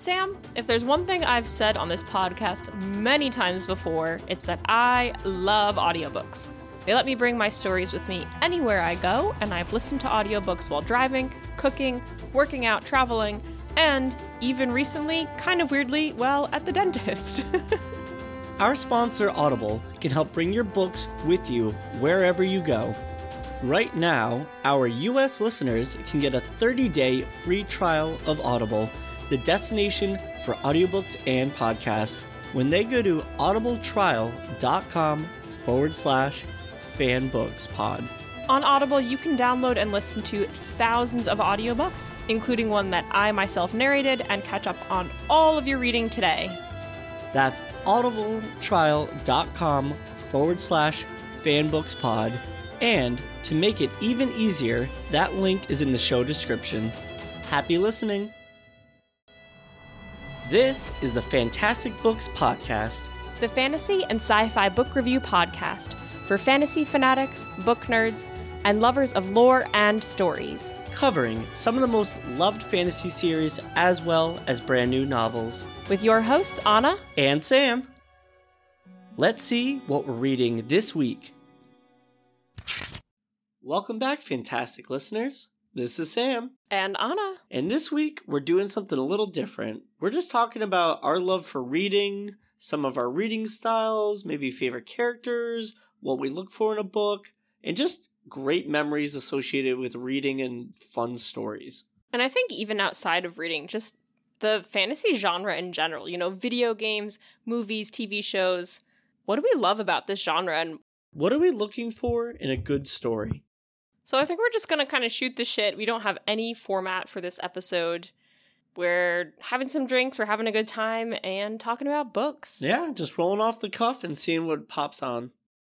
Sam, if there's one thing I've said on this podcast many times before, it's that I love audiobooks. They let me bring my stories with me anywhere I go, and I've listened to audiobooks while driving, cooking, working out, traveling, and even recently, kind of weirdly, well, at the dentist. Our sponsor, Audible, can help bring your books with you wherever you go. Right now, our US listeners can get a 30 day free trial of Audible, the destination for audiobooks and podcasts, when they go to audibletrial.com forward slash fanbookspod. On Audible, you can download and listen to thousands of audiobooks, including one that I myself narrated, and catch up on all of your reading today. That's audibletrial.com forward slash fanbookspod. And to make it even easier, that link is in the show description. Happy listening! This is the Fantastic Books Podcast. The fantasy and sci fi book review podcast for fantasy fanatics, book nerds, and lovers of lore and stories. covering some of the most loved fantasy series as well as brand new novels. With your hosts, Anna. And Sam. Let's see what we're reading this week. Welcome back, fantastic listeners. This is Sam. And Anna. And this week, we're doing something a little different. We're just talking about our love for reading, some of our reading styles, maybe favorite characters, what we look for in a book, and just great memories associated with reading and fun stories. And I think even outside of reading, just the fantasy genre in general, you know, video games, movies, TV shows. What do we love about this genre? And What are we looking for in a good story? So I think we're just going to kind of shoot the shit. We don't have any format for this episode. We're having some drinks, we're having a good time, and talking about books. Yeah, just rolling off the cuff and seeing what pops on.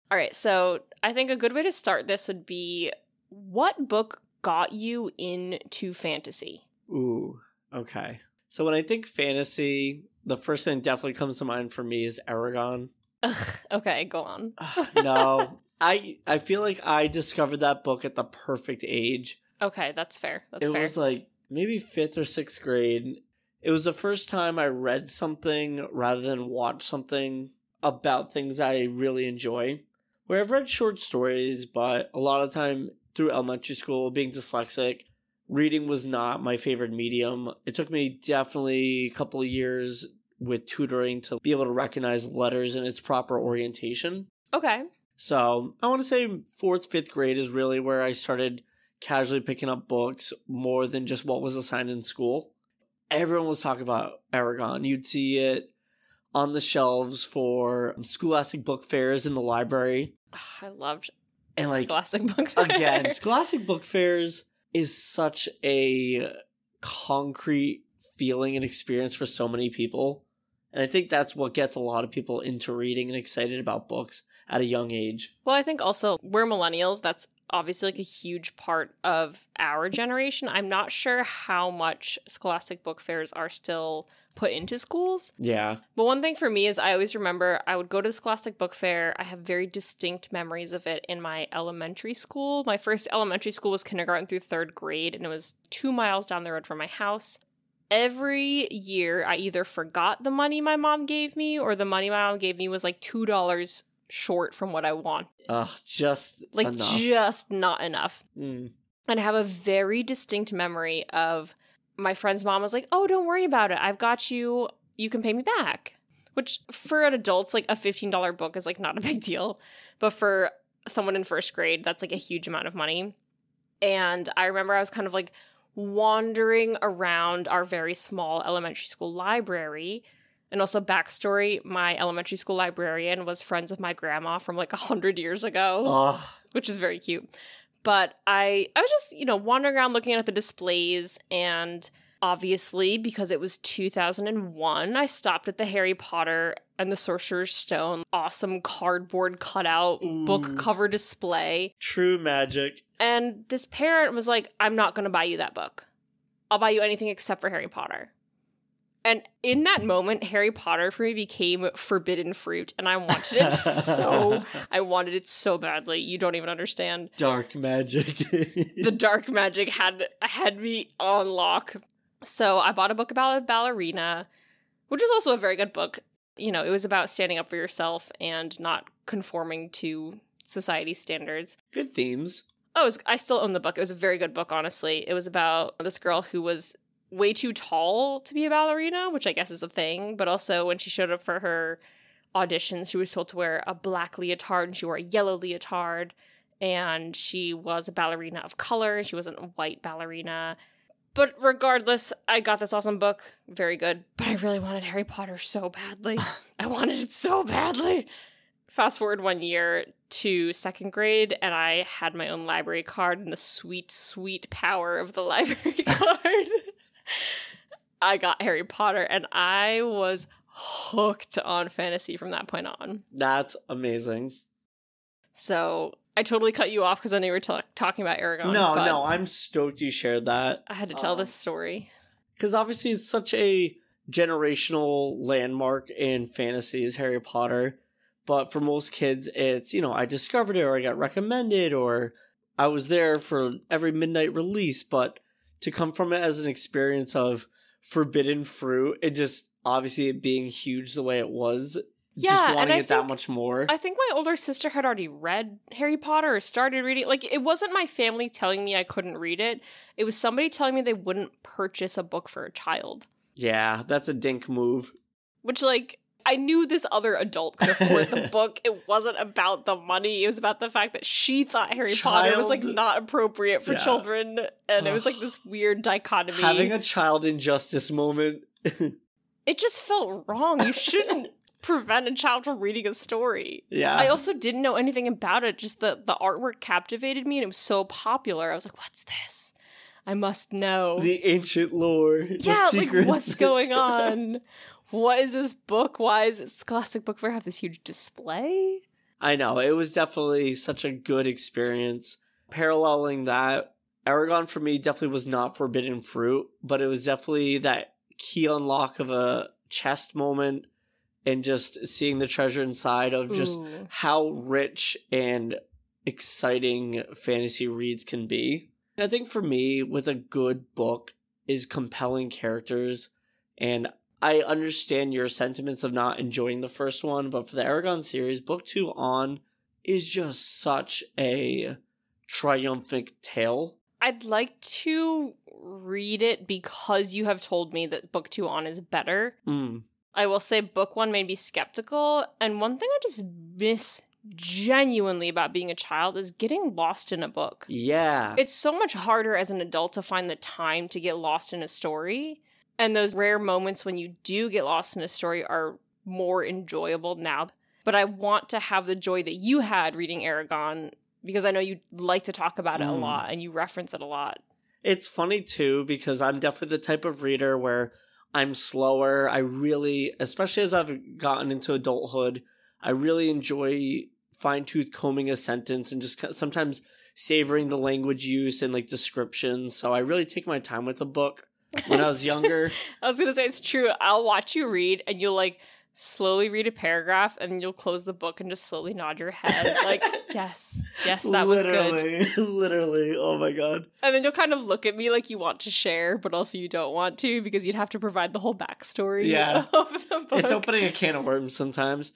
All right, so I think a good way to start this would be what book got you into fantasy? Ooh, okay. So when I think fantasy, the first thing definitely comes to mind for me is Eragon. Ugh, okay, go on. no, I I feel like I discovered that book at the perfect age. Okay, that's fair. That's it fair. was like maybe fifth or sixth grade. It was the first time I read something rather than watch something about things I really enjoy. Where I've read short stories, but a lot of time through elementary school, being dyslexic, reading was not my favorite medium. It took me definitely a couple years with tutoring to be able to recognize letters in its proper orientation. okay. So I want to say fourth, fifth grade is really where I started casually picking up books more than just what was assigned in school. Everyone was talking about Eragon. You'd see it on the shelves for um, scholastic book fairs in the library. I loved And like Scholastic Book again, scholastic book fairs is such a concrete feeling and experience for so many people. And I think that's what gets a lot of people into reading and excited about books at a young age. Well, I think also we're millennials. That's obviously like a huge part of our generation. I'm not sure how much scholastic book fairs are still put into schools. Yeah. But one thing for me is I always remember I would go to the Scholastic Book Fair. I have very distinct memories of it in my elementary school. My first elementary school was kindergarten through third grade, and it was two miles down the road from my house. Every year, I either forgot the money my mom gave me, or the money my mom gave me was like $2 short from what I want. Ugh, just Like, enough. just not enough. Mm. And I have a very distinct memory of my friend's mom was like, "Oh, don't worry about it. I've got you. You can pay me back." Which for an adult's like a $15 book is like not a big deal, but for someone in first grade, that's like a huge amount of money. And I remember I was kind of like wandering around our very small elementary school library. And also backstory, my elementary school librarian was friends with my grandma from like a hundred years ago Ugh. which is very cute. But I I was just, you know, wandering around looking at the displays and obviously because it was 2001, I stopped at the Harry Potter and the Sorcerer's Stone awesome cardboard cutout Ooh. book cover display. True magic. And this parent was like, "I'm not going to buy you that book. I'll buy you anything except for Harry Potter." And in that moment, Harry Potter for me became forbidden fruit, and I wanted it so I wanted it so badly. You don't even understand. Dark magic. The dark magic had had me on lock. So I bought a book about a ballerina, which was also a very good book. You know, it was about standing up for yourself and not conforming to society standards. Good themes. Oh, was, I still own the book. It was a very good book, honestly. It was about this girl who was way too tall to be a ballerina, which I guess is a thing, but also when she showed up for her auditions, she was told to wear a black leotard and she wore a yellow leotard. And she was a ballerina of color. She wasn't a white ballerina. But regardless, I got this awesome book. Very good. But I really wanted Harry Potter so badly. I wanted it so badly. Fast forward one year to second grade, and I had my own library card and the sweet, sweet power of the library card. I got Harry Potter, and I was hooked on fantasy from that point on. That's amazing. So I totally cut you off because I knew you were ta- talking about Eragon. no, no, I'm stoked you shared that. I had to tell Um, this story. Because obviously it's such a generational landmark in fantasy is Harry Potter. But for most kids, it's, you know, I discovered it or I got recommended or I was there for every midnight release. But to come from it as an experience of forbidden fruit, it just obviously it being huge the way it was, Yeah, just and wanting I it that much more. I think my older sister had already read Harry Potter or started reading. Like, it wasn't my family telling me I couldn't read it. It was somebody telling me they wouldn't purchase a book for a child. yeah, that's a dink move. Which, like, I knew this other adult could afford the book. It wasn't about the money. It was about the fact that she thought Harry Potter was like not appropriate for Yeah. children, and it was like this weird dichotomy. Having a child injustice moment. it just felt wrong. You shouldn't prevent a child from reading a story. yeah. I also didn't know anything about it. Just the the artwork captivated me, and it was so popular. I was like, "What's this? I must know." the ancient lore. yeah, like what's going on? What is this book? Why is it Scholastic Book Fair have this huge display? I know. It was definitely such a good experience. Paralleling that, Eragon for me definitely was not forbidden fruit, but it was definitely that key unlock of a chest moment and just seeing the treasure inside of just Ooh. how rich and exciting fantasy reads can be. I think for me, with a good book, is compelling characters. And I understand your sentiments of not enjoying the first one, but for the Eragon series, book two on is just such a triumphant tale. I'd like to read it because you have told me that book two on is better. Mm. I will say book one made me skeptical, and one thing I just miss genuinely about being a child is getting lost in a book. Yeah. It's so much harder as an adult to find the time to get lost in a story. And those rare moments when you do get lost in a story are more enjoyable now. But I want to have the joy that you had reading Eragon because I know you like to talk about it a Mm. lot and you reference it a lot. It's funny too because I'm definitely the type of reader where I'm slower. I really, especially as I've gotten into adulthood, I really enjoy fine tooth combing a sentence and just sometimes savoring the language use and like descriptions. So I really take my time with a book. When I was younger, I was gonna say it's true. I'll watch you read and you'll like slowly read a paragraph and you'll close the book and just slowly nod your head. Like, yes, yes, that was good. literally, literally. Oh my god. And then you'll kind of look at me like you want to share, but also you don't want to because you'd have to provide the whole backstory Yeah. of the book. It's opening a can of worms sometimes.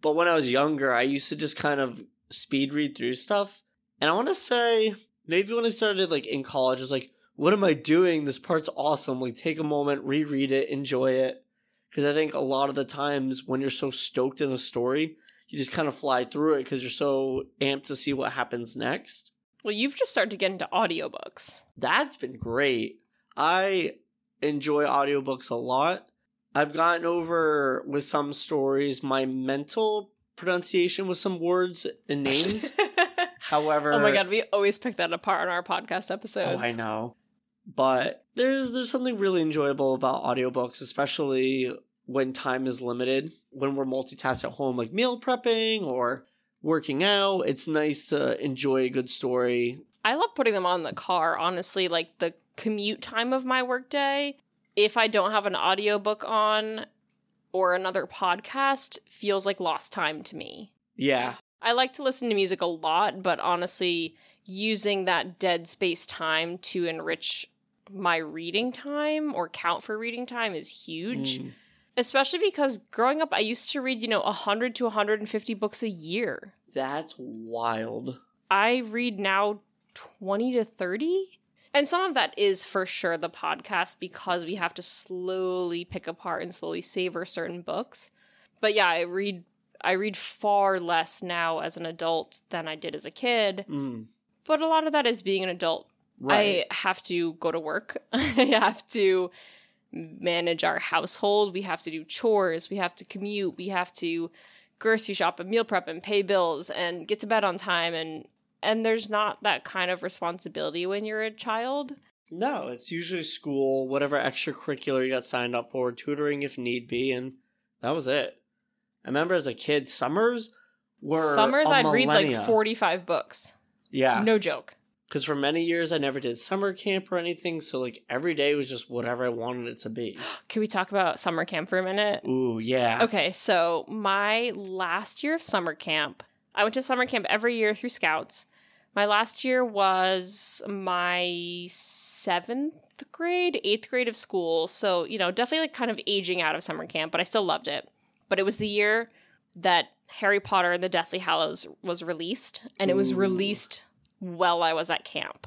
But when I was younger, I used to just kind of speed read through stuff. And I want to say, maybe when I started like in college, I was like, what am I doing? This part's awesome. Like, take a moment, reread it, enjoy it. Because I think a lot of the times when you're so stoked in a story, you just kind of fly through it because you're so amped to see what happens next. Well, you've just started to get into audiobooks. That's been great. I enjoy audiobooks a lot. I've gotten over with some stories my mental pronunciation with some words and names. However, oh my god, we always pick that apart on our podcast episodes. Oh, I know. But there's there's something really enjoyable about audiobooks, especially when time is limited, when we're multitask at home like meal prepping or working out. It's nice to enjoy a good story. I love putting them on the car, honestly, like the commute time of my workday. If I don't have an audiobook on or another podcast, feels like lost time to me. Yeah. I like to listen to music a lot, but honestly, using that dead space time to enrich my reading time or count for reading time is huge. Mm. Especially because growing up, I used to read, you know, 100 to 150 books a year. That's wild. I read now 20 to 30. And some of that is for sure the podcast because we have to slowly pick apart and slowly savor certain books. But yeah, I read I read far less now as an adult than I did as a kid. Mm. But a lot of that is being an adult. Right. I have to go to work. I have to manage our household. We have to do chores. We have to commute. We have to grocery shop and meal prep and pay bills and get to bed on time and and there's not that kind of responsibility when you're a child. no, it's usually school, whatever extracurricular you got signed up for, tutoring if need be, and that was it. I remember as a kid, summers were Summers I'd read like 45 books. Yeah, No joke. Because for many years I never did summer camp or anything, so like every day was just whatever I wanted it to be. Can we talk about summer camp for a minute? Ooh, yeah. Okay, so my last year of summer camp, I went to summer camp every year through Scouts. My last year was my seventh grade, eighth grade of school. So, you know, definitely like kind of aging out of summer camp, but I still loved it. But it was the year that Harry Potter and the Deathly Hallows was released, and it was Ooh. released while I was at camp.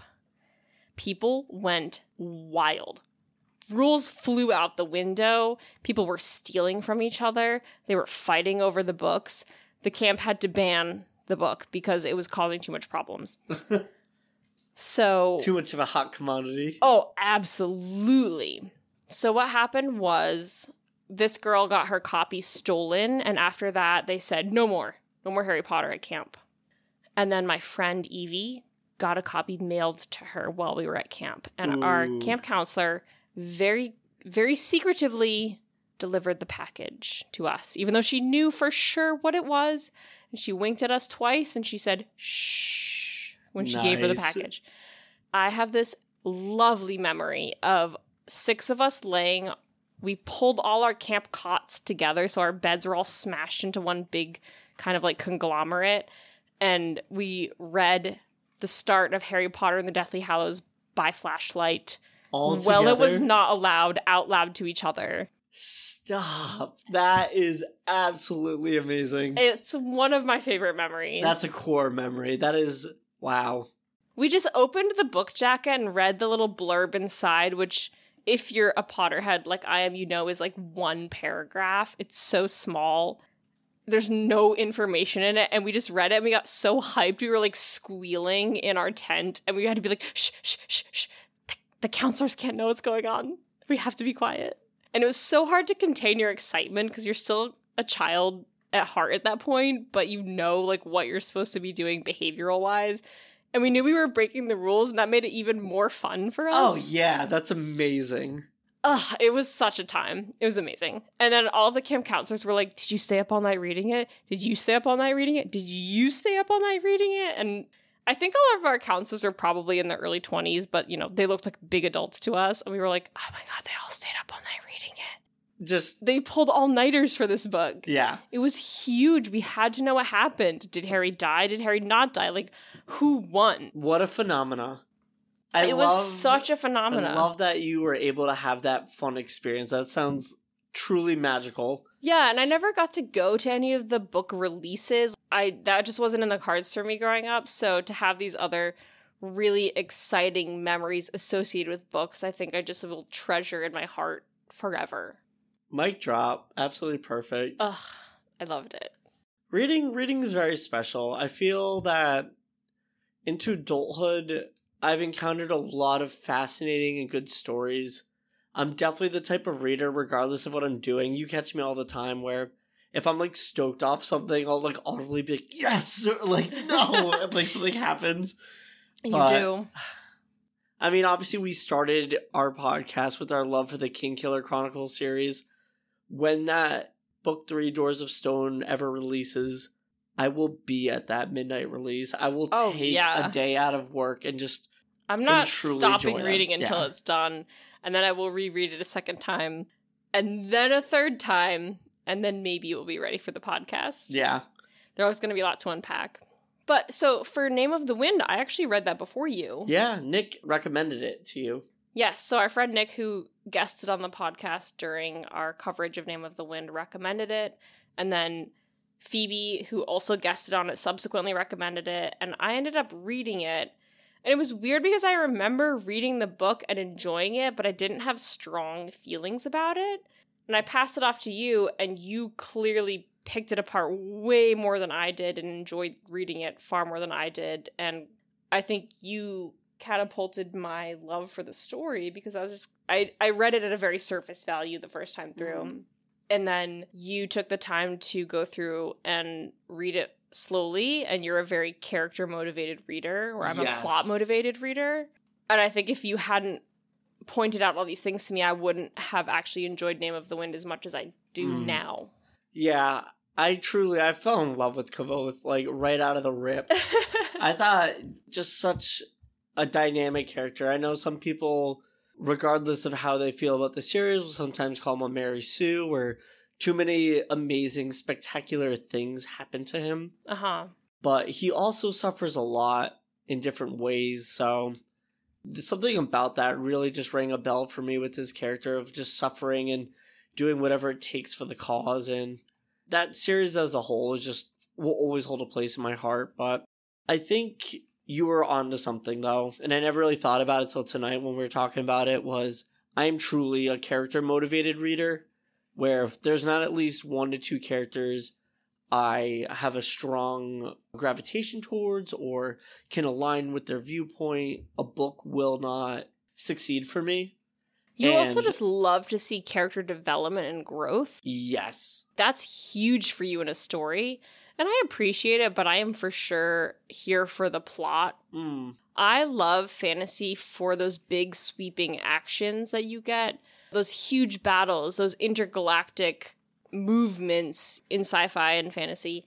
People went wild rules flew out the window. People were stealing from each other. They were fighting over the books. The camp had to ban the book because it was causing too much problems. so, Too much of a hot commodity. oh, absolutely. So, what happened was this girl got her copy stolen, and after that, they said, no more, no more Harry Potter at camp. And then my friend Evie got a copy mailed to her while we were at camp. And our camp counselor very, very secretively delivered the package to us, even though she knew for sure what it was. And she winked at us twice and she said, shh, when she gave her the package. I have this lovely memory of six of us laying. We pulled all our camp cots together, so our beds were all smashed into one big kind of like conglomerate. And we read the start of Harry Potter and the Deathly Hallows by flashlight. All well, it was not allowed out loud to each other. Stop. That is absolutely amazing. It's one of my favorite memories. That's a core memory. That is wow. we just opened the book jacket and read the little blurb inside, which, if you're a Potterhead like I am, you know is like one paragraph. It's so small. There's no information in it, and we just read it and we got so hyped. We were like squealing in our tent, and we had to be like, shh, shh, shh, shh. The, the counselors can't know what's going on. We have to be quiet. And it was so hard to contain your excitement because you're still a child at heart at that point, but you know like what you're supposed to be doing behavioral wise. And we knew we were breaking the rules, and that made it even more fun for oh, us. Oh yeah, that's amazing. Ugh, it was such a time. It was amazing. And then all the camp counselors were like, Did you stay up all night reading it? Did you stay up all night reading it? Did you stay up all night reading it? And I think all of our counselors are probably in their early 20s, but you know, they looked like big adults to us. And we were like, Oh my God, they all stayed up all night reading it. Just They pulled all nighters for this book. yeah. It was huge. We had to know what happened. Did Harry die? Did Harry not die? Like, who won? What a phenomena. I it love, was such a phenomenon. I love that you were able to have that fun experience. That sounds truly magical. Yeah, and I never got to go to any of the book releases. I that just wasn't in the cards for me growing up. So to have these other really exciting memories associated with books, I think I just will treasure in my heart forever. Mic drop. Absolutely perfect. Ugh, I loved it. reading reading is very special. I feel that into adulthood I've encountered a lot of fascinating and good stories. I'm definitely the type of reader, regardless of what I'm doing. You catch me all the time where if I'm like stoked off something, I'll like audibly be like, yes, or like no, and, like something happens. You But- do. I mean, obviously, we started our podcast with our love for the Kingkiller Chronicles series. When that book three, Doors of Stone, ever releases, I will be at that midnight release. I will Oh, take yeah. a day out of work and just I'm not stopping enjoy them. reading until Yeah. it's done, and then I will reread it a second time, and then a third time, and then maybe it will be ready for the podcast. yeah. There's always going to be a lot to unpack. But so for Name of the Wind, I actually read that before you. Yeah, Nick recommended it to you. Yes, so our friend Nick, who guested on the podcast during our coverage of Name of the Wind, recommended it. And then Phoebe, who also guested on it, subsequently recommended it. And I ended up reading it. And it was weird because I remember reading the book and enjoying it, but I didn't have strong feelings about it. And I passed it off to you, and you clearly picked it apart way more than I did and enjoyed reading it far more than I did. And I think you catapulted my love for the story because I was just I I read it at a very surface value the first time through. Mhm. And then you took the time to go through and read it slowly and you're a very character motivated reader or I'm Yes. a plot motivated reader. And I think if you hadn't pointed out all these things to me, I wouldn't have actually enjoyed Name of the Wind as much as I do Mm. now. Yeah, I truly I fell in love with Kvothe like right out of the rip. I thought just such a dynamic character. I know some people, regardless of how they feel about the series, will sometimes call him a Mary Sue, where too many amazing, spectacular things happen to him. uh-huh. But he also suffers a lot in different ways, so something about that really just rang a bell for me with his character of just suffering and doing whatever it takes for the cause and that series as a whole is just will always hold a place in my heart but i think you were onto something though and i never really thought about it till tonight when we were talking about it was i'm truly a character motivated reader where if there's not at least one to two characters i have a strong gravitation towards or can align with their viewpoint a book will not succeed for me You also just love to see character development and growth. yes That's huge for you in a story. And I appreciate it, but I am for sure here for the plot. mm, I love fantasy for those big sweeping actions that you get, those huge battles, those intergalactic movements in sci fi and fantasy,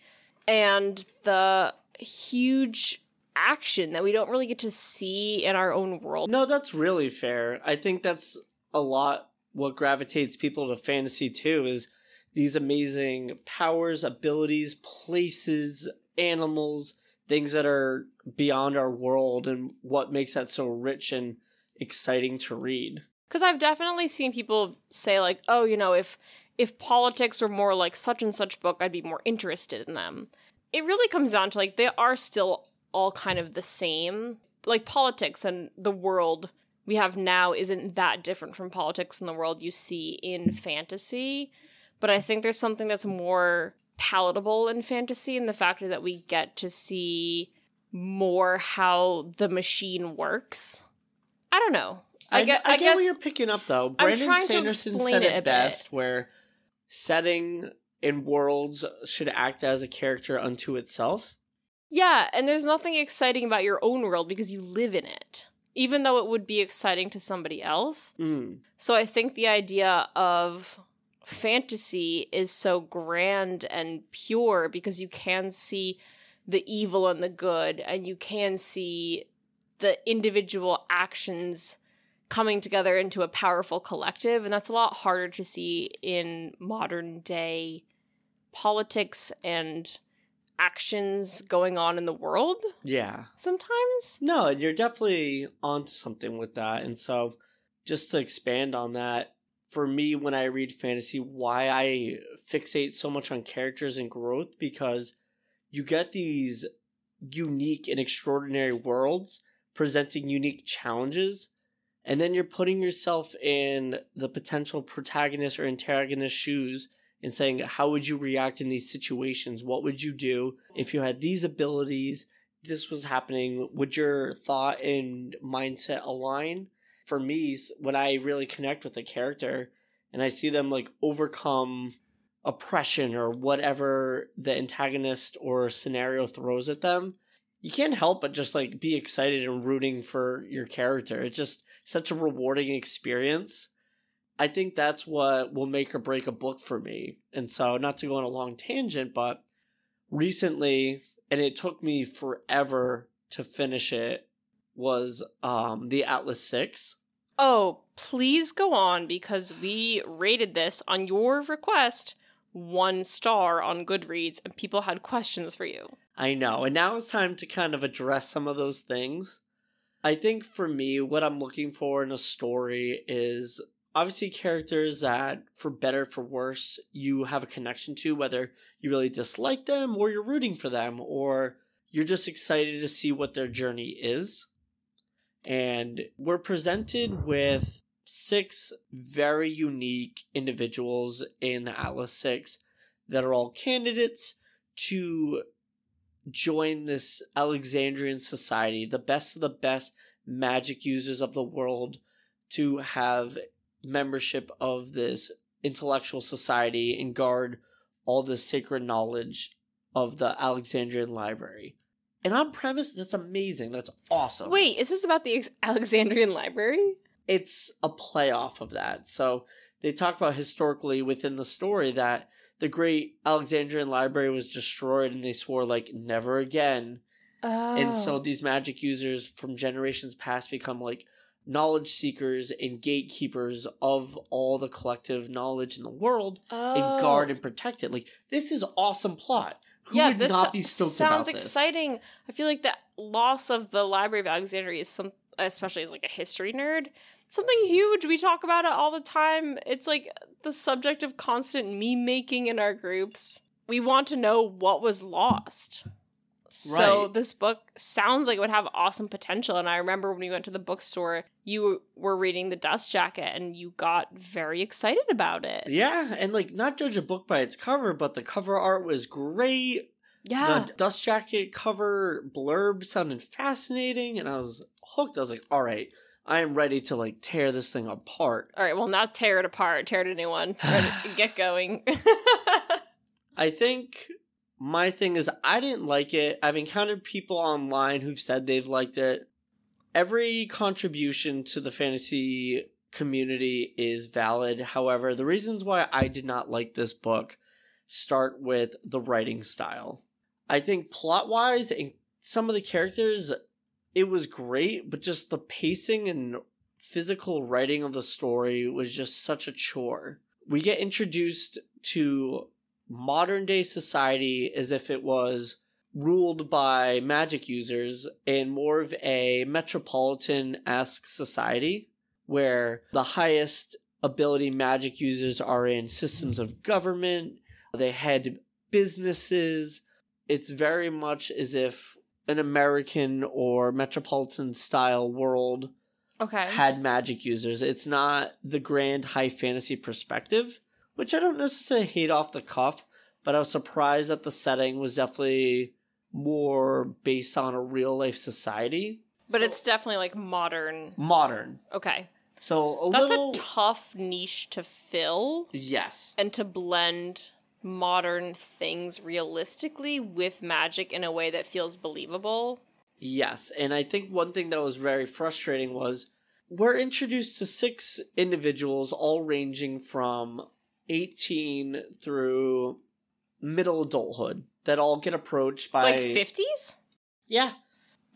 and the huge action that we don't really get to see in our own world. No, that's really fair. I think that's a lot what gravitates people to fantasy too is these amazing powers, abilities, places, animals, things that are beyond our world and what makes that so rich and exciting to read. Because I've definitely seen people say like, "Oh, you know, if if politics were more like such and such book, I'd be more interested in them." It really comes down to like they are still all kind of the same. Like politics and the world we have now isn't that different from politics in the world you see in fantasy. But I think there's something that's more palatable in fantasy in the fact that we get to see more how the machine works. I don't know. I, get. I, I get what you're picking up though. Brandon Sanderson said it it bit. best where setting in worlds should act as a character unto itself. Yeah, and there's nothing exciting about your own world because you live in it, even though it would be exciting to somebody else. Mm. So I think the idea of fantasy is so grand and pure because you can see the evil and the good, and you can see the individual actions coming together into a powerful collective. And that's a lot harder to see in modern day politics and actions going on in the world Yeah. sometimes. No, and you're definitely onto something with that. And so, just to expand on that, for me, when I read fantasy, why I fixate so much on characters and growth, because you get these unique and extraordinary worlds presenting unique challenges, and then you're putting yourself in the potential protagonist or antagonist shoes and saying, How would you react in these situations? What would you do if you had these abilities? this was happening, would your thought and mindset align? For me, when I really connect with a character and I see them like overcome oppression or whatever the antagonist or scenario throws at them, you can't help but just like be excited and rooting for your character. It just such a rewarding experience. I think that's what will make or break a book for me. And so, not to go on a long tangent, but recently and it took me forever to finish it was um the Atlas 6. Oh, please go on because we rated this on your request one star on Goodreads and people had questions for you. I know. And now it's time to kind of address some of those things. I think for me, what I'm looking for in a story is obviously characters that, for better for worse, you have a connection to, whether you really dislike them or you're rooting for them or you're just excited to see what their journey is. And we're presented with six very unique individuals in the Atlas Six that are all candidates to join this Alexandrian society, the best of the best magic users of the world, to have membership of this intellectual society and guard all the sacred knowledge of the Alexandrian library. And on premise, that's amazing. That's awesome. Wait, is this about the Alexandrian Library? It's a playoff of that. So they talk about historically within the story that the great Alexandrian library was destroyed and they swore like never again. Oh. And so oh. these magic users from generations past become like knowledge seekers and gatekeepers of all the collective knowledge in the world oh. and guard and protect it. Like this is awesome plot. Who yeah, would this not be stoked sounds about this? exciting. I feel like the loss of the Library of Alexandria is some, especially as like a history nerd, something huge. We talk about it all the time. It's like the subject of constant meme making in our groups. We want to know what was lost. So Right. this book sounds like it would have awesome potential. And I remember when we went to the bookstore, you were reading the Dust Jacket, and you got very excited about it. Yeah, and like not judge a book by its cover, but the cover art was great. Yeah. The dust jacket cover blurb sounded fascinating, and I was hooked. I was like, all right, I am ready to like tear this thing apart. All right, well, not tear it apart, tear it a new one, get going. I think my thing is I didn't like it. I've encountered people online who've said they've liked it. Every contribution to the fantasy community is valid. However, the reasons why I did not like this book start with the writing style. I think plot wise and some of the characters, it was great, but just the pacing and physical writing of the story was just such a chore. We get introduced to modern day society as if it was ruled by magic users in more of a metropolitan esque society where the highest ability magic users are in systems of government, they head businesses. It's very much as if an American or metropolitan style world okay. had magic users. It's not the grand high fantasy perspective, which I don't necessarily hate off the cuff, but I was surprised that the setting was definitely more based on a real life society. but So- it's definitely like modern. modern. Okay. So a That's little a tough niche to fill yes. and to blend modern things realistically with magic in a way that feels believable. Yes, and I think one thing that was very frustrating was we're introduced to six individuals, all ranging from 18 through middle adulthood, that all get approached by. Like 50s? Yeah.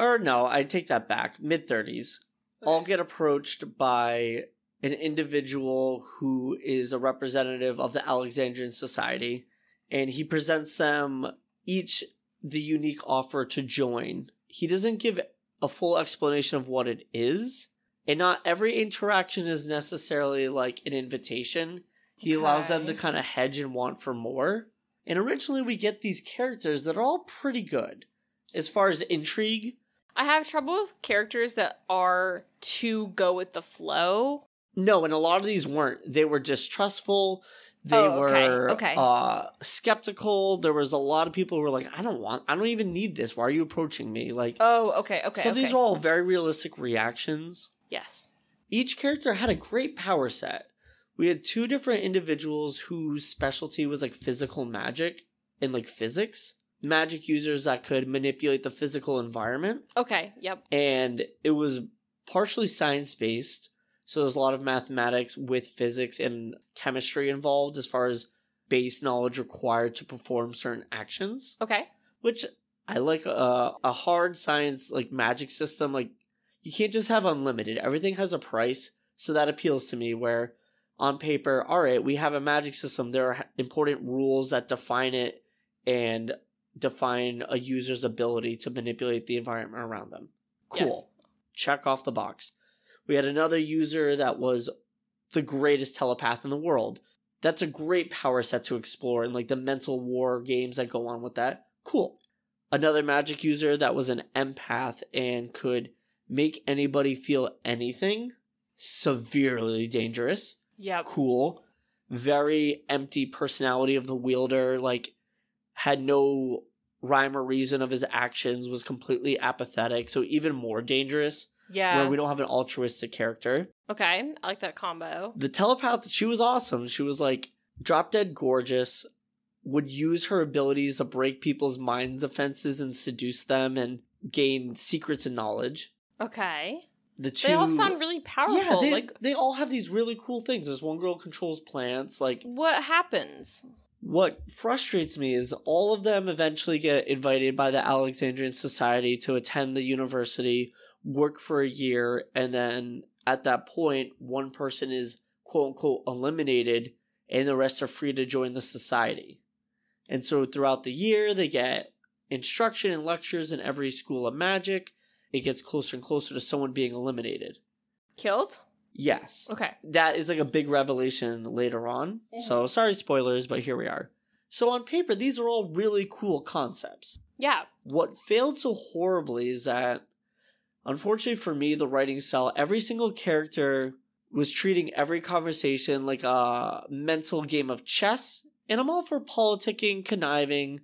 Or no, I take that back. Mid 30s. All get approached by an individual who is a representative of the Alexandrian Society, and he presents them each the unique offer to join. He doesn't give a full explanation of what it is, and not every interaction is necessarily like an invitation. He allows them to kind of hedge and want for more. And originally, we get these characters that are all pretty good as far as intrigue. I have trouble with characters that are to go with the flow. No, and a lot of these weren't. They were distrustful. They Oh, okay, were okay. Uh, skeptical. There was a lot of people who were like, "I don't want. I don't even need this. Why are you approaching me?" Like, Oh, okay, okay. so okay. these are all very realistic reactions. Yes. Each character had a great power set. We had two different individuals whose specialty was like physical magic and like physics. Magic users that could manipulate the physical environment. Okay, yep. and it was partially science based so there's a lot of mathematics with physics and chemistry involved as far as base knowledge required to perform certain actions Okay. which i like a, a hard science like magic system like you can't just have unlimited everything has a price so that appeals to me where on paper all right we have a magic system there are important rules that define it and define a user's ability to manipulate the environment around them cool Yes. Check off the box. We had another user that was the greatest telepath in the world. That's a great power set to explore and like the mental war games that go on with that. Cool. Another magic user that was an empath and could make anybody feel anything. Severely dangerous. Yeah. Cool. Very empty personality of the wielder. Like, had no rhyme or reason of his actions, was completely apathetic. So, even more dangerous Yeah. where we don't have an altruistic character. okay. I like that combo. The telepath, she was awesome. She was like drop dead gorgeous, would use her abilities to break people's minds offenses and seduce them and gain secrets and knowledge. Okay. The two They all sound really powerful. Yeah, they, like, they all have these really cool things. There's one girl controls plants. Like what happens? what frustrates me is all of them eventually get invited by the Alexandrian Society to attend the university, work for a year, and then at that point, one person is quote unquote eliminated, and the rest are free to join the society. And so throughout the year, they get instruction and lectures in every school of magic. It gets closer and closer to someone being eliminated. Killed? Yes Okay. that is like a big revelation later on. Mm-hmm. So sorry spoilers, but here we are. So on paper, these are all really cool concepts. Yeah. What failed so horribly is that, unfortunately for me, the writing style, every single character was treating every conversation like a mental game of chess. And I'm all for politicking, conniving,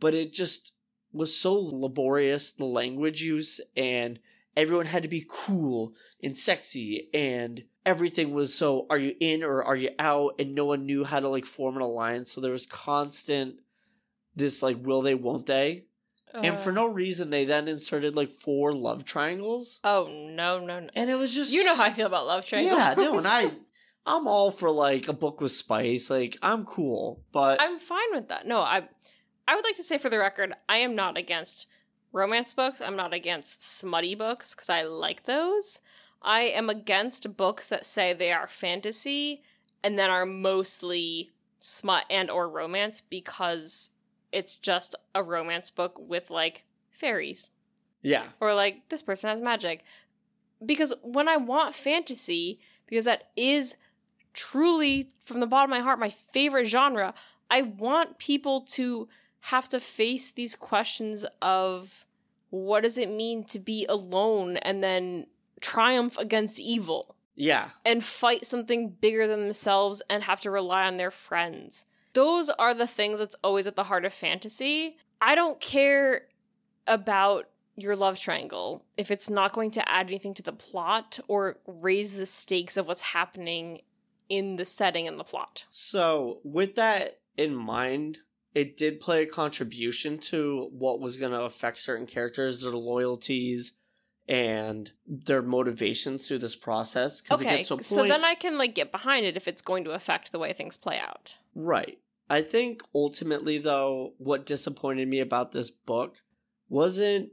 but it just was so laborious, the language use, and everyone had to be cool and sexy, and everything was so are you in or are you out? And no one knew how to like form an alliance. So there was constant this like will they, won't they? And for no reason, they then inserted like four love triangles, Oh no no no! and it was just You know how I feel about love triangles. yeah, no, and I, I'm all for like a book with spice. Like I'm cool, but I'm fine with that. No, I I would like to say for the record, I am not against romance books. I'm not against smutty books because I like those. I am against books that say they are fantasy and then are mostly smut and or romance because it's just a romance book with like fairies. Yeah, or like this person has magic. Because when i want fantasy because that is truly from the bottom of my heart my favorite genre i want people to have to face these questions of what does it mean to be alone and then triumph against evil. Yeah, and fight something bigger than themselves and have to rely on their friends. Those are the things that's always at the heart of fantasy. I don't care about your love triangle if it's not going to add anything to the plot or raise the stakes of what's happening in the setting and the plot. So, with that in mind, it did play a contribution to what was going to affect certain characters, their loyalties, and their motivations through this process. Because it Okay, a point, so then I can like get behind it if it's going to affect the way things play out. Right. I think ultimately, though, what disappointed me about this book wasn't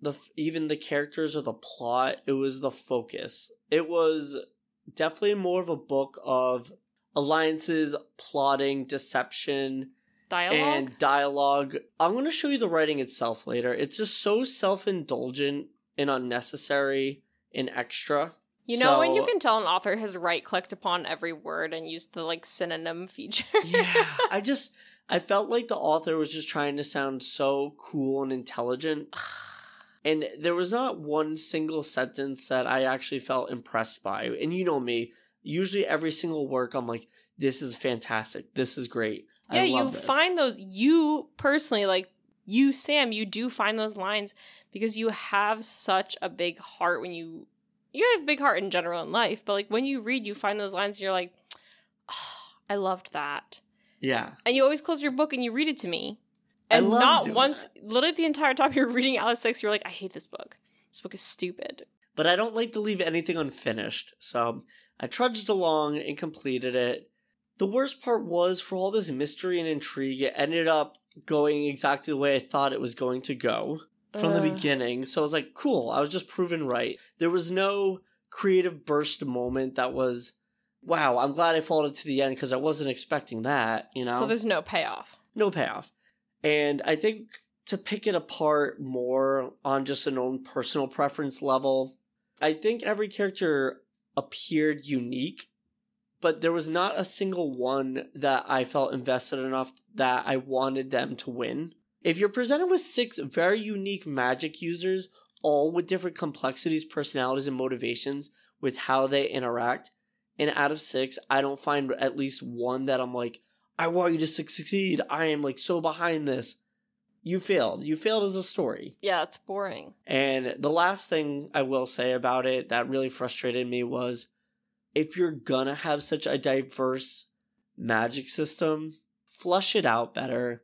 the even the characters or the plot. It was the focus. It was definitely more of a book of alliances, plotting, deception, Dialogue. and dialogue. I'm going to show you the writing itself later. It's just so self indulgent and unnecessary and extra. You know when you can tell an author has right clicked upon every word and used the like synonym feature. Yeah, I just I felt like the author was just trying to sound so cool and intelligent. And there was not one single sentence that I actually felt impressed by. And you know me, usually every single work I'm like, this is fantastic. This is great. yeah, I you this. find those you personally like you Sam, you do find those lines because you have such a big heart when you you have a big heart in general in life, but like when you read you find those lines and you're like, oh, I loved that. Yeah. And you always close your book and you read it to me. And not once literally the entire time you're reading Atlas Six, you're like, I hate this book. This book is stupid. But I don't like to leave anything unfinished. So I trudged along and completed it. The worst part was for all this mystery and intrigue, it ended up going exactly the way I thought it was going to go from the beginning. So I was like, cool, I was just proven right. There was no creative burst moment that was, wow, I'm glad I followed it to the end because I wasn't expecting that, you know? So there's no payoff. no payoff. And I think to pick it apart more on just an own personal preference level, I think every character appeared unique, but there was not a single one that I felt invested enough that I wanted them to win. If you're presented with six very unique magic users, all with different complexities, personalities, and motivations with how they interact, and out of six, I don't find at least one that I'm like, I want you to succeed. I am like so behind this. You failed. You failed as a story. Yeah, it's boring. And the last thing I will say about it that really frustrated me was if you're gonna have such a diverse magic system, flush it out better.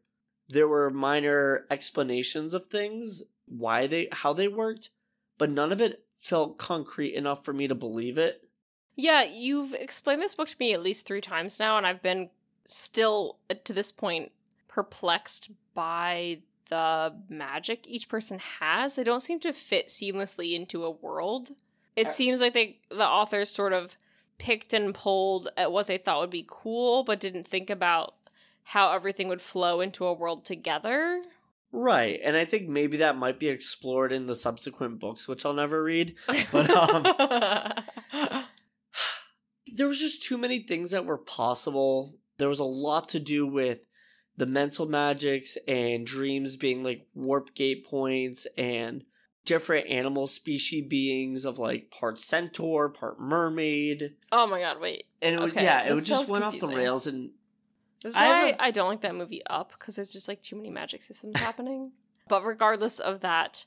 There were minor explanations of things, why they how they worked, but none of it felt concrete enough for me to believe it. Yeah, you've explained this book to me at least three times now, and I've been still, uh, to this point, perplexed by the magic each person has. They don't seem to fit seamlessly into a world. It Uh, seems like they the authors sort of picked and pulled at what they thought would be cool, but didn't think about how everything would flow into a world together. Right, and I think maybe that might be explored in the subsequent books, which I'll never read. But, um, there was just too many things that were possible. There was a lot to do with the mental magics and dreams being like warp gate points and different animal species beings of like part centaur, part mermaid. oh my god, wait. And it was Okay, yeah, it just went off the rails and This is I why a- I don't like that movie Up because there's just like too many magic systems happening. But regardless of that,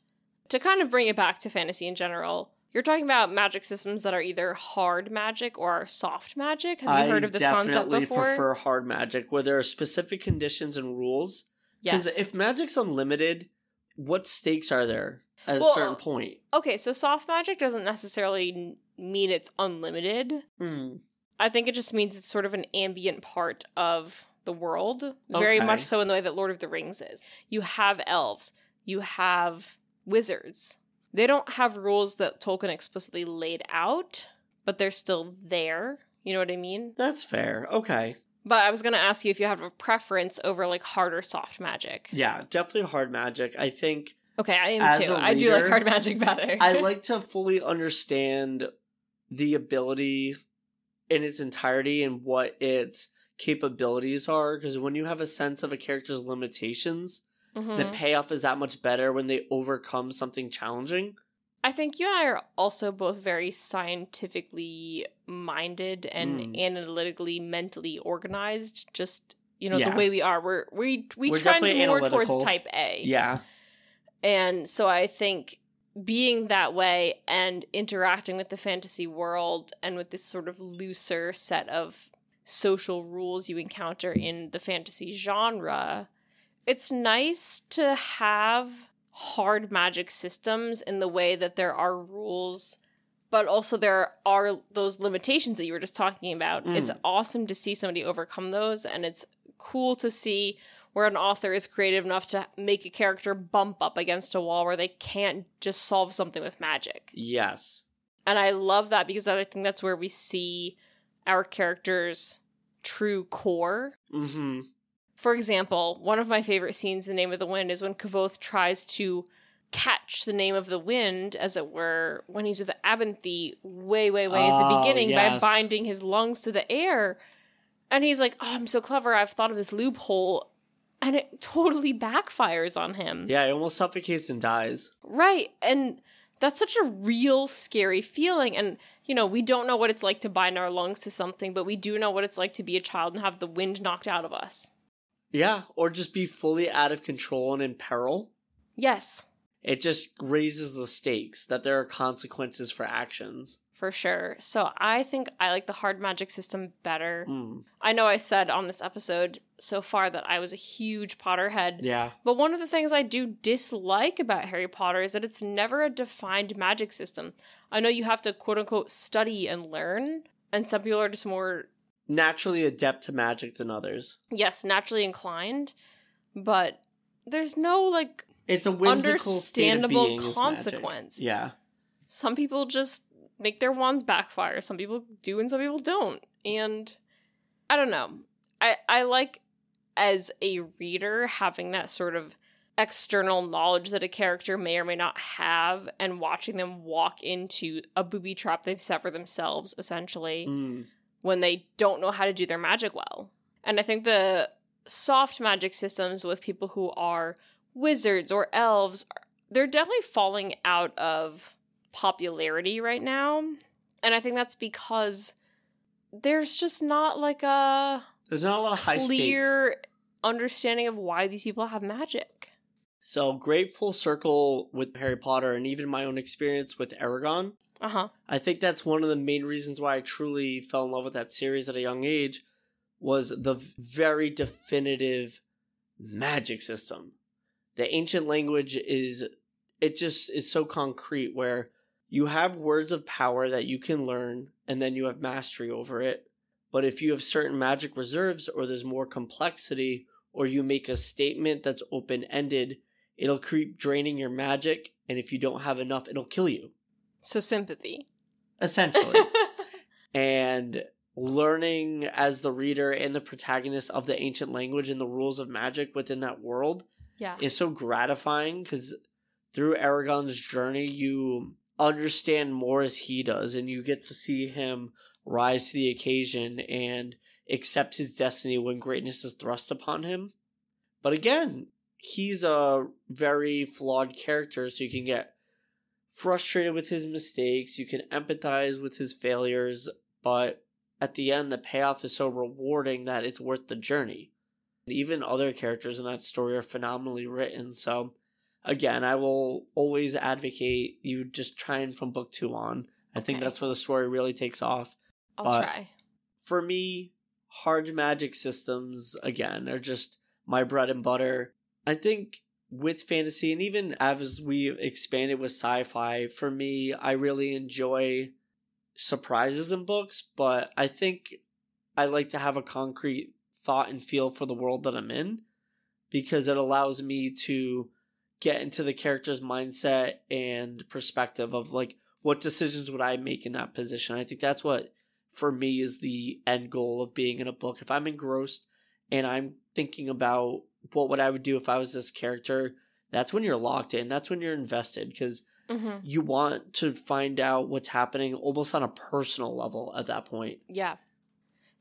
to kind of bring it back to fantasy in general, you're talking about magic systems that are either hard magic or soft magic. Have you I heard of this concept definitely before? prefer hard magic where there are specific conditions and rules. Because yes. if magic's unlimited, what stakes are there at Well, a certain point? okay, so soft magic doesn't necessarily mean it's unlimited. Hmm. I think it just means it's sort of an ambient part of the world, very Okay. much so in the way that Lord of the Rings is. You have elves, you have wizards. They don't have rules that Tolkien explicitly laid out, but they're still there. You know what I mean? That's fair. Okay. But I was going to ask you if you have a preference over like hard or soft magic. Yeah, definitely hard magic. I think Okay, I am too. I do like hard magic better. I like to fully understand the ability in its entirety and what its capabilities are. Because when you have a sense of a character's limitations, Mhm. the payoff is that much better when they overcome something challenging. I think you and I are also both very scientifically minded and Mm. analytically, mentally organized. Just you know Yeah. the way we are. We're we we We're trend more analytical. towards Type A. Yeah. and so I think being that way and interacting with the fantasy world and with this sort of looser set of social rules you encounter in the fantasy genre, it's nice to have hard magic systems in the way that there are rules, but also there are those limitations that you were just talking about. Mm. It's awesome to see somebody overcome those, and it's cool to see where an author is creative enough to make a character bump up against a wall where they can't just solve something with magic. Yes. And I love that because I think that's where we see our character's true core. Mm-hmm. For example, one of my favorite scenes in The Name of the Wind is when Kvothe tries to catch the name of the wind, as it were, when he's with Abenthy way, way, way at the Oh, beginning yes. by binding his lungs to the air. And he's like, Oh, I'm so clever. I've thought of this loophole. And it totally backfires on him. Yeah, he almost suffocates and dies. Right. And that's such a real scary feeling. And, you know, we don't know what it's like to bind our lungs to something, but we do know what it's like to be a child and have the wind knocked out of us. Yeah, or just be fully out of control and in peril. Yes, It just raises the stakes that there are consequences for actions. For sure. So I think I like the hard magic system better. Mm. I know I said on this episode so far that I was a huge Potterhead. Yeah. But one of the things I do dislike about Harry Potter is that it's never a defined magic system. I know you have to quote unquote study and learn, and some people are just more, Naturally adept to magic than others. yes, naturally inclined, but there's no like It's a whimsical Understandable being is magic. consequence. Yeah. some people just make their wands backfire some people do and some people don't and i don't know i i like as a reader having that sort of external knowledge that a character may or may not have and watching them walk into a booby trap they've set for themselves essentially Mm. when they don't know how to do their magic well. And I think the soft magic systems with people who are wizards or elves, they're definitely falling out of popularity right now. And I think that's because there's just not like a There's not a lot of high stakes. clear understanding of why these people have magic. So great full circle with Harry Potter and even my own experience with Eragon. Uh huh. I think that's one of the main reasons why I truly fell in love with that series at a young age was the very definitive magic system. The ancient language is it just is so concrete where you have words of power that you can learn and then you have mastery over it. But if you have certain magic reserves or there's more complexity or you make a statement that's open-ended, it'll keep draining your magic and if you don't have enough, it'll kill you. So sympathy. Essentially. and learning as the reader and the protagonist of the ancient language and the rules of magic within that world yeah. is so gratifying because through Eragon's journey, you understand more as he does, and you get to see him rise to the occasion and accept his destiny when greatness is thrust upon him. But again, he's a very flawed character, so you can get frustrated with his mistakes, you can empathize with his failures, but at the end, the payoff is so rewarding that it's worth the journey. Even other characters in that story are phenomenally written. So, again, I will always advocate you just trying from book two on. I think that's where the story really takes off. I'll but- try. For me, hard magic systems, again, are just my bread and butter. I think with fantasy, and even as we expanded with sci fi, for me, I really enjoy surprises in books, but I think I like to have a concrete thought and feel for the world that I'm in because it allows me to get into the character's mindset and perspective of like what decisions would I make in that position. I think that's what for me is the end goal of being in a book. If I'm engrossed and I'm thinking about what would I would do if I was this character, that's when you're locked in. That's when you're invested because hmm you want to find out what's happening almost on a personal level at that point. Yeah.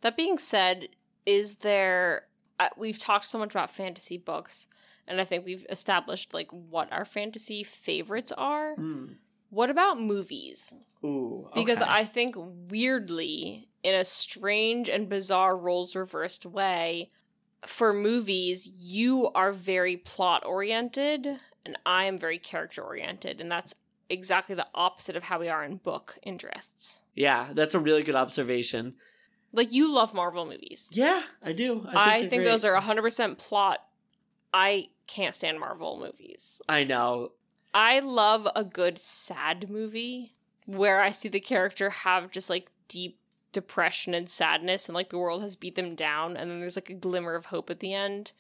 That being said, is there uh, we've talked so much about fantasy books and I think we've established like what our fantasy favorites are. Hmm. What about movies? Ooh. Because. I think weirdly in a strange and bizarre roles reversed way for movies you are very plot oriented and I am very character oriented and that's exactly the opposite of how we are in book interests. Yeah, that's a really good observation. Like you love Marvel movies. Yeah, I do. I they're think, those are 100% plot. I can't stand Marvel movies. I know. I love a good sad movie where I see the character have just like deep depression and sadness and like the world has beat them down and then there's like a glimmer of hope at the end.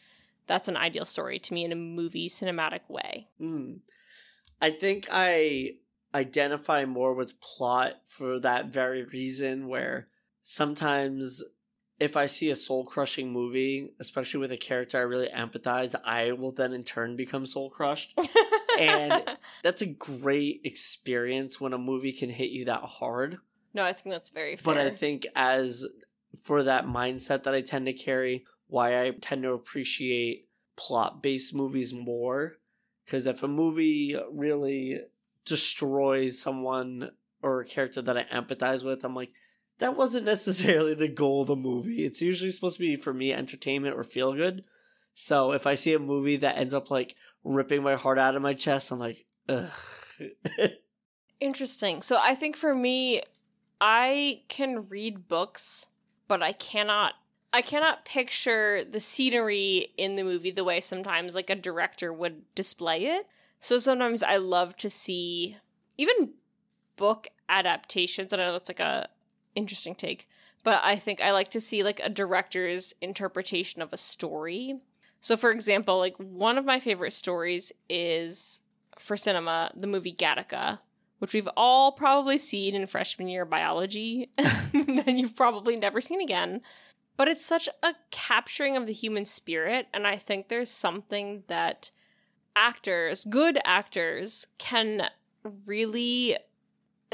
That's an ideal story to me in a movie cinematic way. Mm. I think I identify more with plot for that very reason where sometimes if I see a soul crushing movie, especially with a character I really empathize, I will then in turn become soul crushed. And- That's a great experience when a movie can hit you that hard. no, I think that's very fair. But I think as for that mindset that I tend to carry, why I tend to appreciate plot based movies more. Because if a movie really destroys someone or a character that I empathize with, I'm like, that wasn't necessarily the goal of the movie. It's usually supposed to be for me entertainment or feel good. So if I see a movie that ends up like ripping my heart out of my chest, I'm like, ugh. Interesting. So I think for me, I can read books, but I cannot I cannot picture the scenery in the movie the way sometimes like a director would display it. So sometimes I love to see even book adaptations. I know that's like a interesting take, but I think I like to see like a director's interpretation of a story. So for example, like one of my favorite stories is for cinema, the movie Gattaca, which we've all probably seen in freshman year biology, and you've probably never seen again. But it's such a capturing of the human spirit, and I think there's something that actors, good actors, can really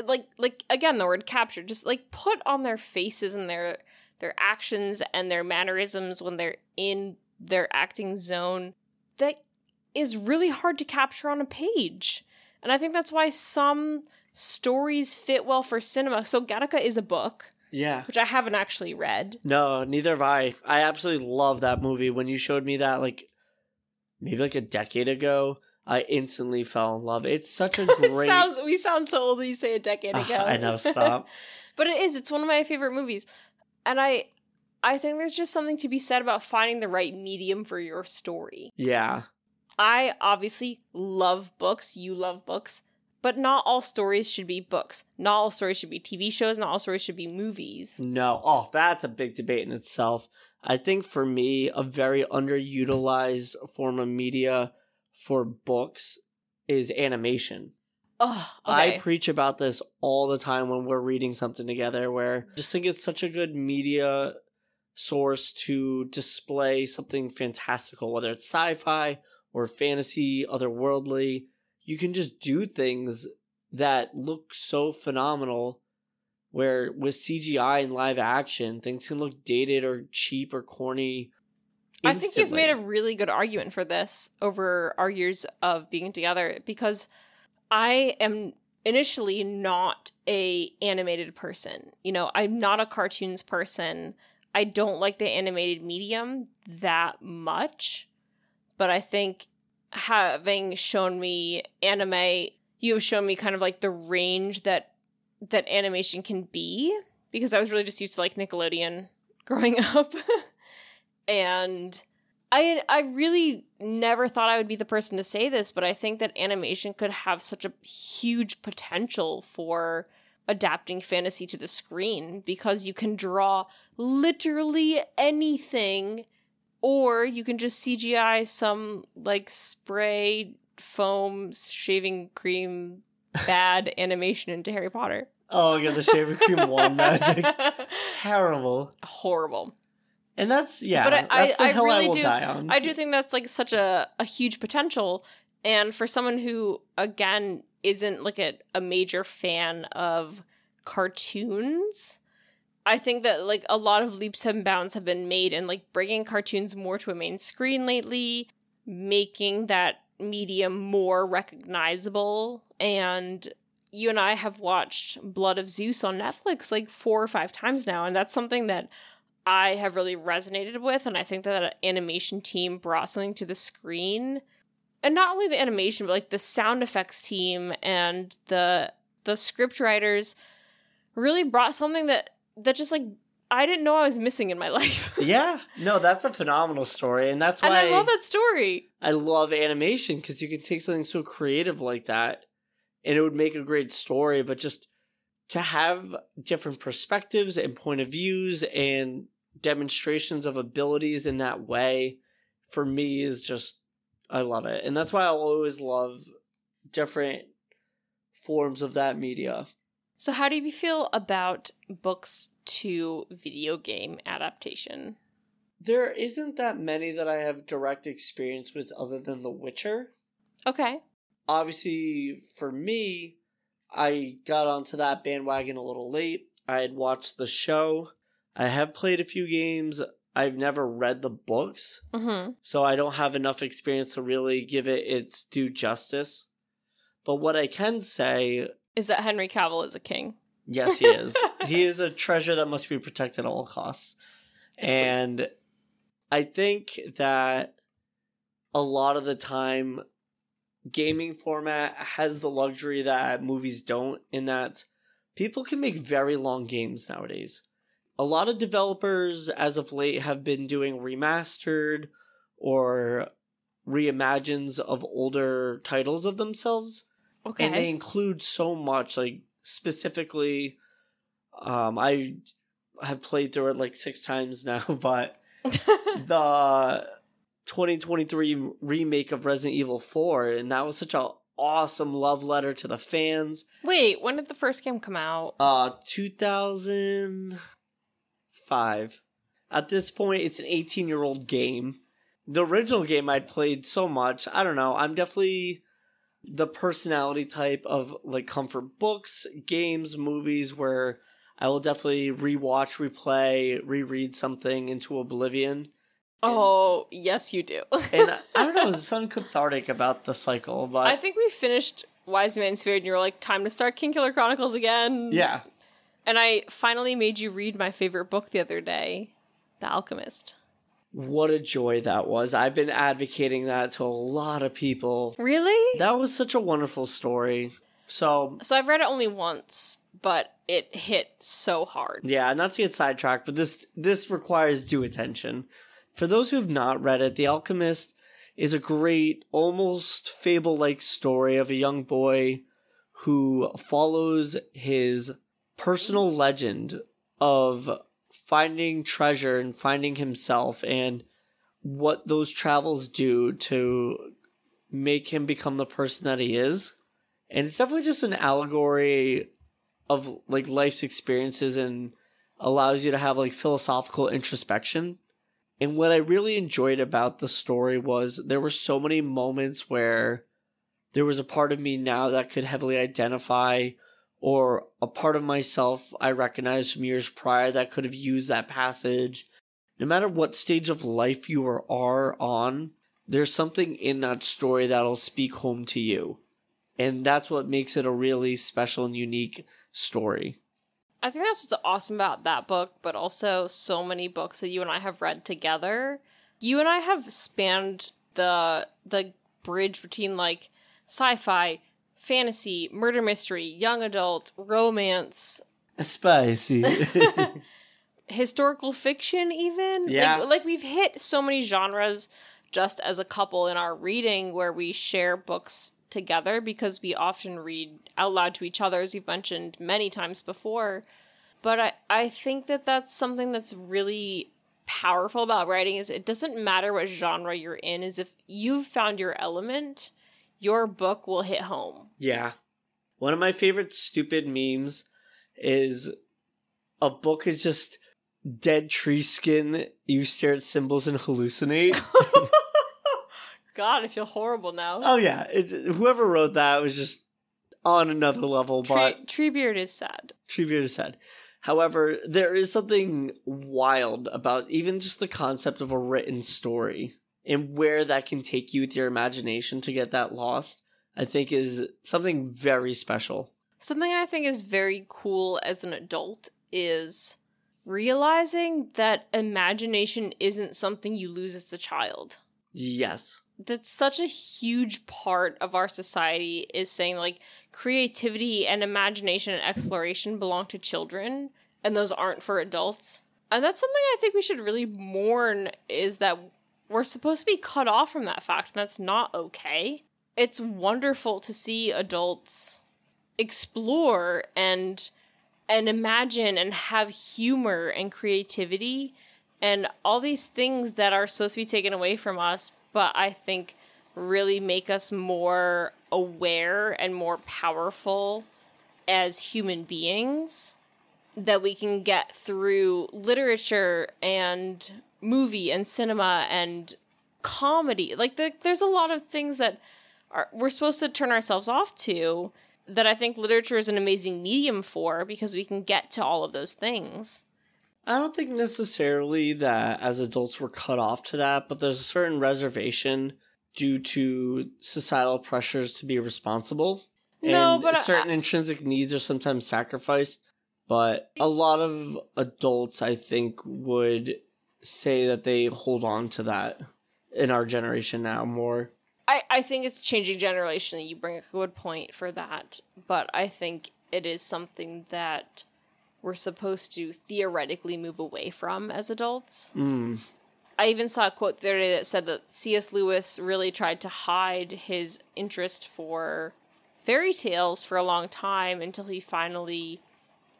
like like again the word capture just like put on their faces and their their actions and their mannerisms when they're in their acting zone that is really hard to capture on a page. And I think that's why some stories fit well for cinema. So Gattaca is a book, Yeah. which I haven't actually read. No, neither have I. I absolutely love that movie. When you showed me that, like maybe like a decade ago, I instantly fell in love. It's such a great. sounds we sound so old when you say a decade ago. I know. Stop. but it is. It's one of my favorite movies, and I, I think there's just something to be said about finding the right medium for your story. yeah. I obviously love books. You love books, but not all stories should be books. Not all stories should be TV shows. Not all stories should be movies. No. Oh, that's a big debate in itself. I think for me, a very underutilized form of media for books is animation. Oh, I preach about this all the time when we're reading something together where I just think it's such a good media source to display something fantastical, whether it's sci-fi or fantasy, otherworldly. You can just do things that look so phenomenal where with CGI and live action, things can look dated or cheap or corny. I think you've made a really good argument for this over our years of being together because I am initially not a animated person. You know, I'm not a cartoons person. I don't like the animated medium that much. But I think having shown me anime, you have shown me kind of like the range that that animation can be because I was really just used to like Nickelodeon growing up. And I I really never thought I would be the person to say this, but I think that animation could have such a huge potential for adapting fantasy to the screen because you can draw literally anything or you can just CGI some like spray foam shaving cream bad animation into Harry Potter. Oh, yeah, the shaving cream wand magic. Terrible. Horrible. And that's yeah, But I- that's the I- I I really will do- die on. I do think that's like such a, a huge potential. And for someone who, again, isn't like a, a major fan of cartoons, I think that like a lot of leaps and bounds have been made in like bringing cartoons more to a main screen lately, making that medium more recognizable. And you and I have watched Blood of Zeus on Netflix like four or five times now. And that's something that I have really resonated with, and I think that an animation team brought something to the screen, and not only the animation, but like the sound effects team and the the script writers really brought something that that just like I didn't know I was missing in my life. yeah, no, that's a phenomenal story, and that's why and I love that story. I love animation because you can take something so creative like that, and it would make a great story. But just to have different perspectives and point of views and demonstrations of abilities in that way, for me is just I love it, and that's why I'll always love different forms of that media. So, how do you feel about books to video game adaptation? There isn't that many that I have direct experience with other than The Witcher. Okay. Obviously, for me, I got onto that bandwagon a little late. I had watched the show. I have played a few games. I've never read the books, Mm-hmm. so I don't have enough experience to really give it its due justice. But what I can say, Is that Henry Cavill is a king? yes, he is. he is a treasure that must be protected at all costs. Yes, please. and I think that a lot of the time gaming format has the luxury that movies don't in that people can make very long games nowadays. A lot of developers as of late have been doing remastered or reimagines of older titles of themselves Okay. and they include so much like specifically um i have played through it like six times now but the 2023 remake of resident evil 4 and that was such a awesome love letter to the fans Wait, when did the first game come out? uh 2005 at this point it's an 18 year old game the original game I'd played so much. I don't know. I'm definitely the personality type of like comfort books, games, movies where I will definitely rewatch, replay, reread something into oblivion. Oh, yes, you do. And I don't know, there's something cathartic about the cycle, but I think we finished Wise Man's Fear and you were like, time to start Kingkiller Chronicles again. yeah. And I finally made you read my favorite book the other day, The Alchemist. What a joy that was. I've been advocating that to a lot of people. Really? That was such a wonderful story. So, so I've read it only once, but it hit so hard. yeah, not to get sidetracked, but this this requires due attention. For those who have not read it, The Alchemist is a great, almost fable-like story of a young boy who follows his personal legend of finding treasure and finding himself and what those travels do to make him become the person that he is. And it's definitely just an allegory of like life's experiences and allows you to have like philosophical introspection. And what I really enjoyed about the story was there were so many moments where there was a part of me now that could heavily identify or a part of myself I recognized from years prior that could have used that passage. No matter what stage of life you are, on, there's something in that story that'll speak home to you. And that's what makes it a really special and unique story. I think that's what's awesome about that book, but also so many books that you and I have read together. You and I have spanned the the bridge between like sci-fi, fantasy, murder mystery, young adult, romance, Spicy. historical fiction even. Yeah. Like, like we've hit so many genres just as a couple in our reading where we share books together because we often read out loud to each other as we've mentioned many times before. But I, I think that that's something that's really powerful about writing is it doesn't matter what genre you're in is if you've found your element, your book will hit home. yeah. One of my favorite stupid memes is a book is just dead tree skin. You stare at symbols and hallucinate. God, I feel horrible now. oh yeah, it, whoever wrote that was just on another level. But Tree, Treebeard is sad. Treebeard is sad. However, there is something wild about even just the concept of a written story and where that can take you with your imagination to get that lost. I think is something very special. Something I think is very cool as an adult is realizing that imagination isn't something you lose as a child. Yes. That's such a huge part of our society is saying like creativity and imagination and exploration belong to children and those aren't for adults. And that's something I think we should really mourn is that we're supposed to be cut off from that fact and that's not okay. It's wonderful to see adults explore and and imagine and have humor and creativity and all these things that are supposed to be taken away from us, but I think really make us more aware and more powerful as human beings that we can get through literature and movie and cinema and comedy. Like the, there's a lot of things that are we're supposed to turn ourselves off to that I think literature is an amazing medium for because we can get to all of those things. I don't think necessarily that as adults we're cut off to that, but there's a certain reservation due to societal pressures to be responsible. No, And but I- certain intrinsic needs are sometimes sacrificed. But a lot of adults, I think, would say that they hold on to that in our generation now more. I, I think it's changing generation. You bring a good point for that, but I think it is something that we're supposed to theoretically move away from as adults. Mm. I even saw a quote the other day that said that C.S. Lewis really tried to hide his interest for fairy tales for a long time until he finally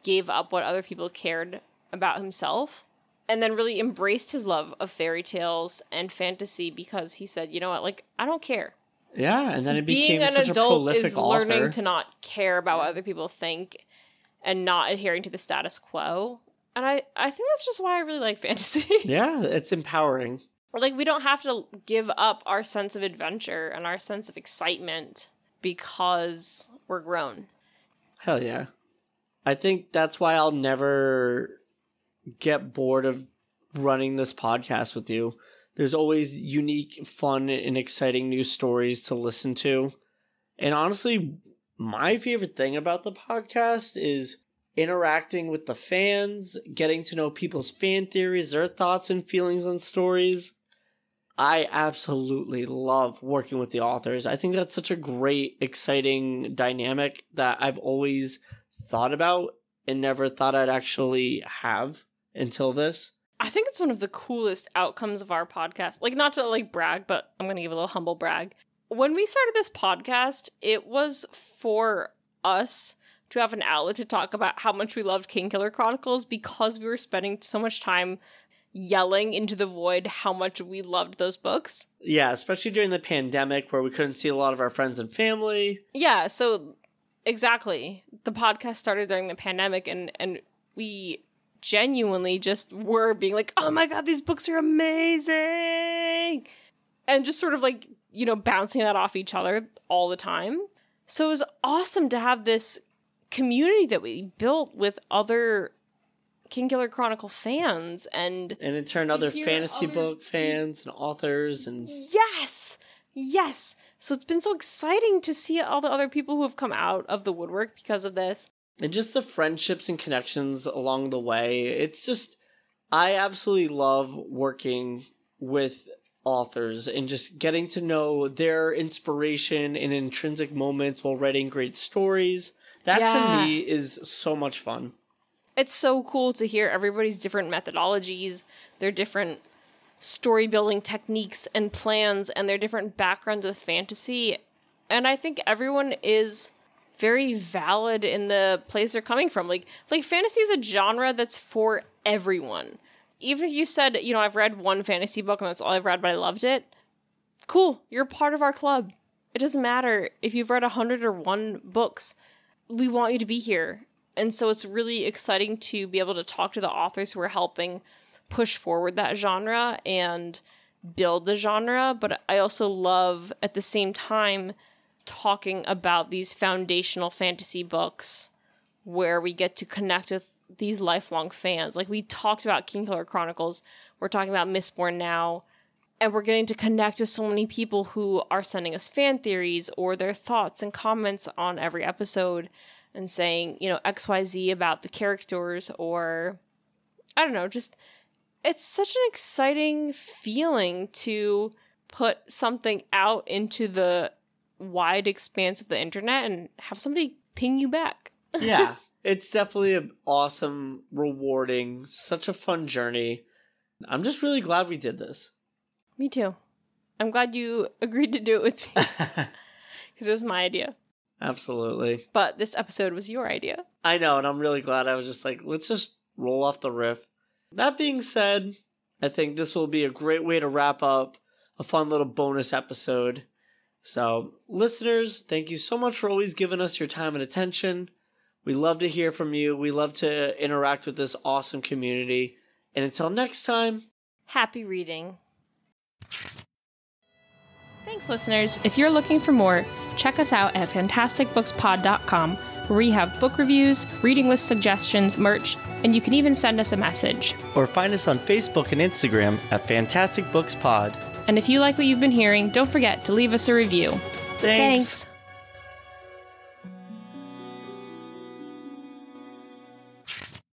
gave up what other people cared about himself and then really embraced his love of fairy tales and fantasy because he said, you know what, like, I don't care. Yeah, and then it Being became an such a adult is author. learning to not care about what other people think and not adhering to the status quo. And I, I think that's just why I really like fantasy. yeah, it's empowering. like we don't have to give up our sense of adventure and our sense of excitement because we're grown. Hell yeah. I think that's why I'll never get bored of running this podcast with you. There's always unique, fun, and exciting new stories to listen to. And honestly, my favorite thing about the podcast is interacting with the fans, getting to know people's fan theories, their thoughts and feelings on stories. I absolutely love working with the authors. I think that's such a great, exciting dynamic that I've always thought about and never thought I'd actually have until this. I think it's one of the coolest outcomes of our podcast. Like, not to like brag, but I'm going to give a little humble brag. When we started this podcast, it was for us to have an outlet to talk about how much we loved Kingkiller Chronicles because we were spending so much time yelling into the void how much we loved those books. Yeah, especially during the pandemic where we couldn't see a lot of our friends and family. Yeah, so exactly. The podcast started during the pandemic and and we genuinely just were being like, "Oh my god, these books are amazing." And just sort of like, you know, bouncing that off each other all the time. So it was awesome to have this community that we built with other Kingkiller Chronicle fans and And in turn other fantasy other book fans and authors and yes. Yes. So it's been so exciting to see all the other people who have come out of the woodwork because of this. and just the friendships and connections along the way. It's just I absolutely love working with authors and just getting to know their inspiration and intrinsic moments while writing great stories. That Yeah. to me is so much fun. It's so cool to hear everybody's different methodologies, their different story building techniques and plans, and their different backgrounds with fantasy. And I think everyone is very valid in the place they're coming from. Like like fantasy is a genre that's for everyone. Even if you said, you know, I've read one fantasy book and that's all I've read, but I loved it. Cool, you're part of our club. It doesn't matter if you've read a hundred or one books. We want you to be here. And so it's really exciting to be able to talk to the authors who are helping push forward that genre and build the genre. But I also love at the same time talking about these foundational fantasy books where we get to connect with these lifelong fans. Like we talked about Kingkiller Chronicles, we're talking about Mistborn now, and we're getting to connect with so many people who are sending us fan theories or their thoughts and comments on every episode and saying, you know, XYZ about the characters or I don't know, just it's such an exciting feeling to put something out into the wide expanse of the internet and have somebody ping you back. yeah, it's definitely an awesome, rewarding, such a fun journey. I'm just really glad we did this. Me too. I'm glad you agreed to do it with me because it was my idea. Absolutely. But this episode was your idea. I know, and I'm really glad I was just like, let's just roll off the riff. That being said, I think this will be a great way to wrap up a fun little bonus episode. So, listeners, thank you so much for always giving us your time and attention. We love to hear from you. We love to interact with this awesome community. And until next time, Happy reading. Thanks, listeners. If you're looking for more, check us out at fantasticbookspod.com, where we have book reviews, reading list suggestions, merch, and you can even send us a message. or find us on Facebook and Instagram at Fantastic Books Pod. And if you like what you've been hearing, don't forget to leave us a review. Thanks. Thanks.